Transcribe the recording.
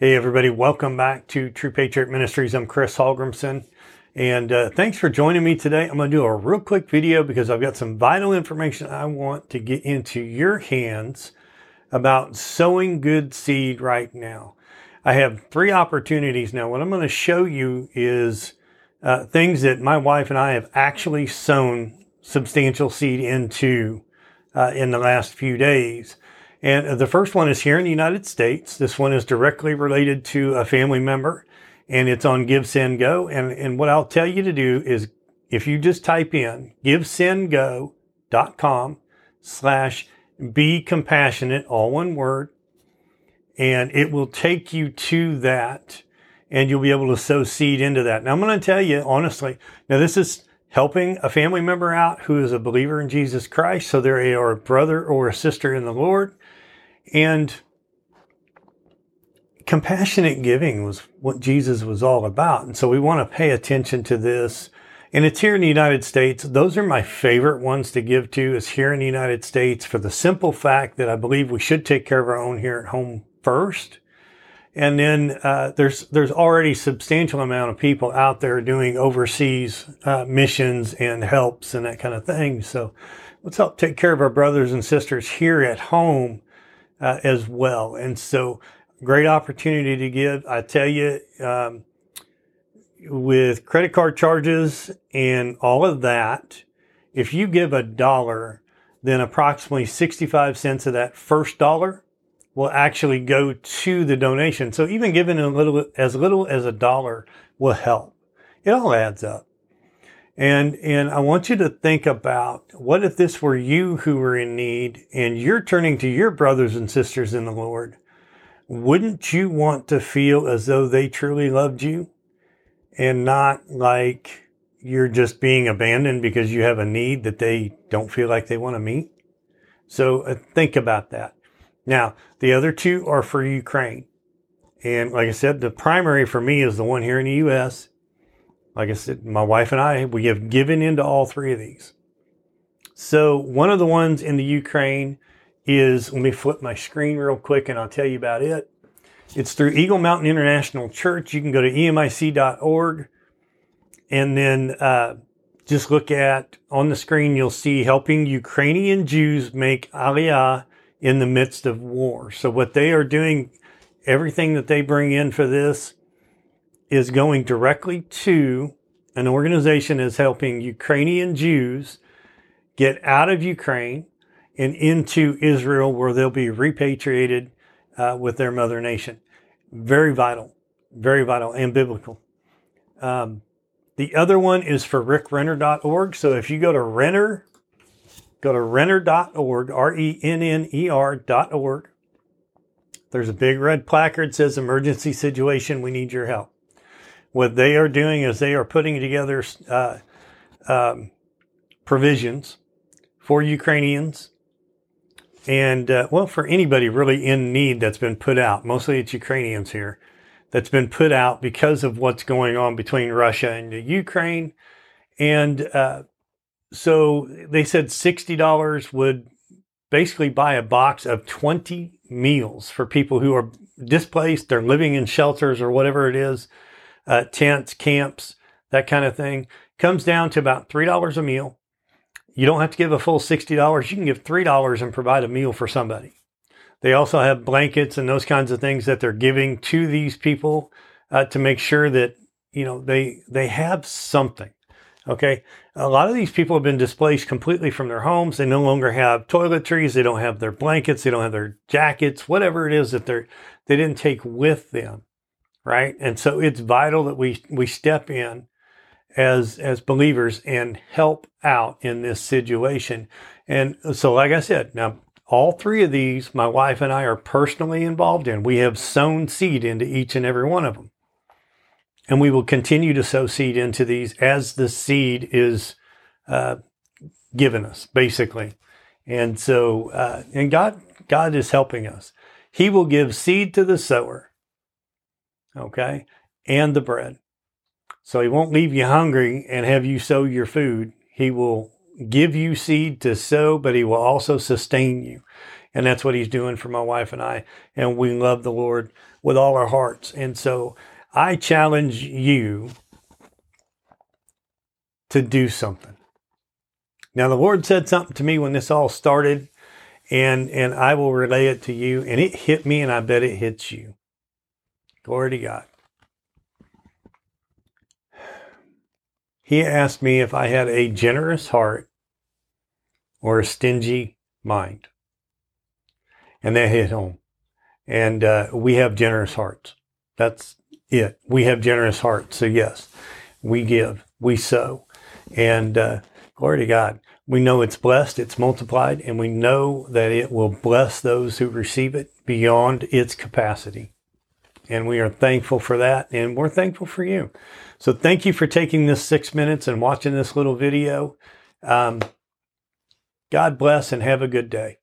Hey, everybody, welcome back to True Patriot Ministries. I'm Chris Holgrimson, and uh, thanks for joining me today. I'm going to do a real quick video because I've got some vital information I want to get into your hands about sowing good seed right now. I have three opportunities now. What I'm going to show you is uh, things that my wife and I have actually sown substantial seed into uh, in the last few days. And the first one is here in the United States. This one is directly related to a family member and it's on Give Send Go. And, and what I'll tell you to do is if you just type in givesendgo.com slash be compassionate, all one word, and it will take you to that and you'll be able to sow seed into that. Now I'm going to tell you honestly, now this is helping a family member out who is a believer in Jesus Christ. So they're a, a brother or a sister in the Lord. And compassionate giving was what Jesus was all about. And so we want to pay attention to this. And it's here in the United States. Those are my favorite ones to give to is here in the United States for the simple fact that I believe we should take care of our own here at home first. And then uh, there's there's already substantial amount of people out there doing overseas uh, missions and helps and that kind of thing. So let's help take care of our brothers and sisters here at home uh, as well. And so, great opportunity to give. I tell you, um, with credit card charges and all of that, if you give a dollar, then approximately 65 cents of that first dollar will actually go to the donation. So even giving a little, as little as a dollar will help. It all adds up. And, and I want you to think about what if this were you who were in need and you're turning to your brothers and sisters in the Lord? Wouldn't you want to feel as though they truly loved you and not like you're just being abandoned because you have a need that they don't feel like they want to meet? So uh, think about that. Now, the other two are for Ukraine. And like I said, the primary for me is the one here in the U.S like I said, my wife and I, we have given into all three of these. So one of the ones in the Ukraine is, let me flip my screen real quick and I'll tell you about it. It's through Eagle Mountain International Church. You can go to emic.org and then uh, just look at on the screen, you'll see helping Ukrainian Jews make Aliyah in the midst of war. So what they are doing, everything that they bring in for this is going directly to an organization that's helping Ukrainian Jews get out of Ukraine and into Israel where they'll be repatriated uh, with their mother nation. Very vital, very vital and biblical. Um, the other one is for rickrenner.org. So if you go to Renner, go to renner.org, R E N N E R.org. There's a big red placard says emergency situation. We need your help. What they are doing is they are putting together uh, um, provisions for Ukrainians and, uh, well, for anybody really in need that's been put out. Mostly it's Ukrainians here that's been put out because of what's going on between Russia and Ukraine. And uh, so they said $60 would basically buy a box of 20 meals for people who are displaced, they're living in shelters or whatever it is uh, tents, camps, that kind of thing. Comes down to about $3 a meal. You don't have to give a full $60. You can give $3 and provide a meal for somebody. They also have blankets and those kinds of things that they're giving to these people uh, to make sure that, you know, they, they have something. Okay. A lot of these people have been displaced completely from their homes. They no longer have toiletries. They don't have their blankets. They don't have their jackets, whatever it is that they're, they didn't take with them right? And so it's vital that we we step in as as believers and help out in this situation. And so, like I said, now all three of these, my wife and I are personally involved in. We have sown seed into each and every one of them. And we will continue to sow seed into these as the seed is uh, given us, basically. And so, uh, and God, God is helping us. He will give seed to the sower okay, and the bread. So he won't leave you hungry and have you sow your food. He will give you seed to sow, but he will also sustain you. And that's what he's doing for my wife and I. And we love the Lord with all our hearts. And so I challenge you to do something. Now, the Lord said something to me when this all started, and, and I will relay it to you. And it hit me, and I bet it hits you. Glory to God. He asked me if I had a generous heart or a stingy mind. And that hit home. And uh, we have generous hearts. That's it. We have generous hearts. So, yes, we give, we sow. And uh, glory to God. We know it's blessed, it's multiplied, and we know that it will bless those who receive it beyond its capacity. And we are thankful for that, and we're thankful for you. So thank you for taking this six minutes and watching this little video. Um, God bless and have a good day.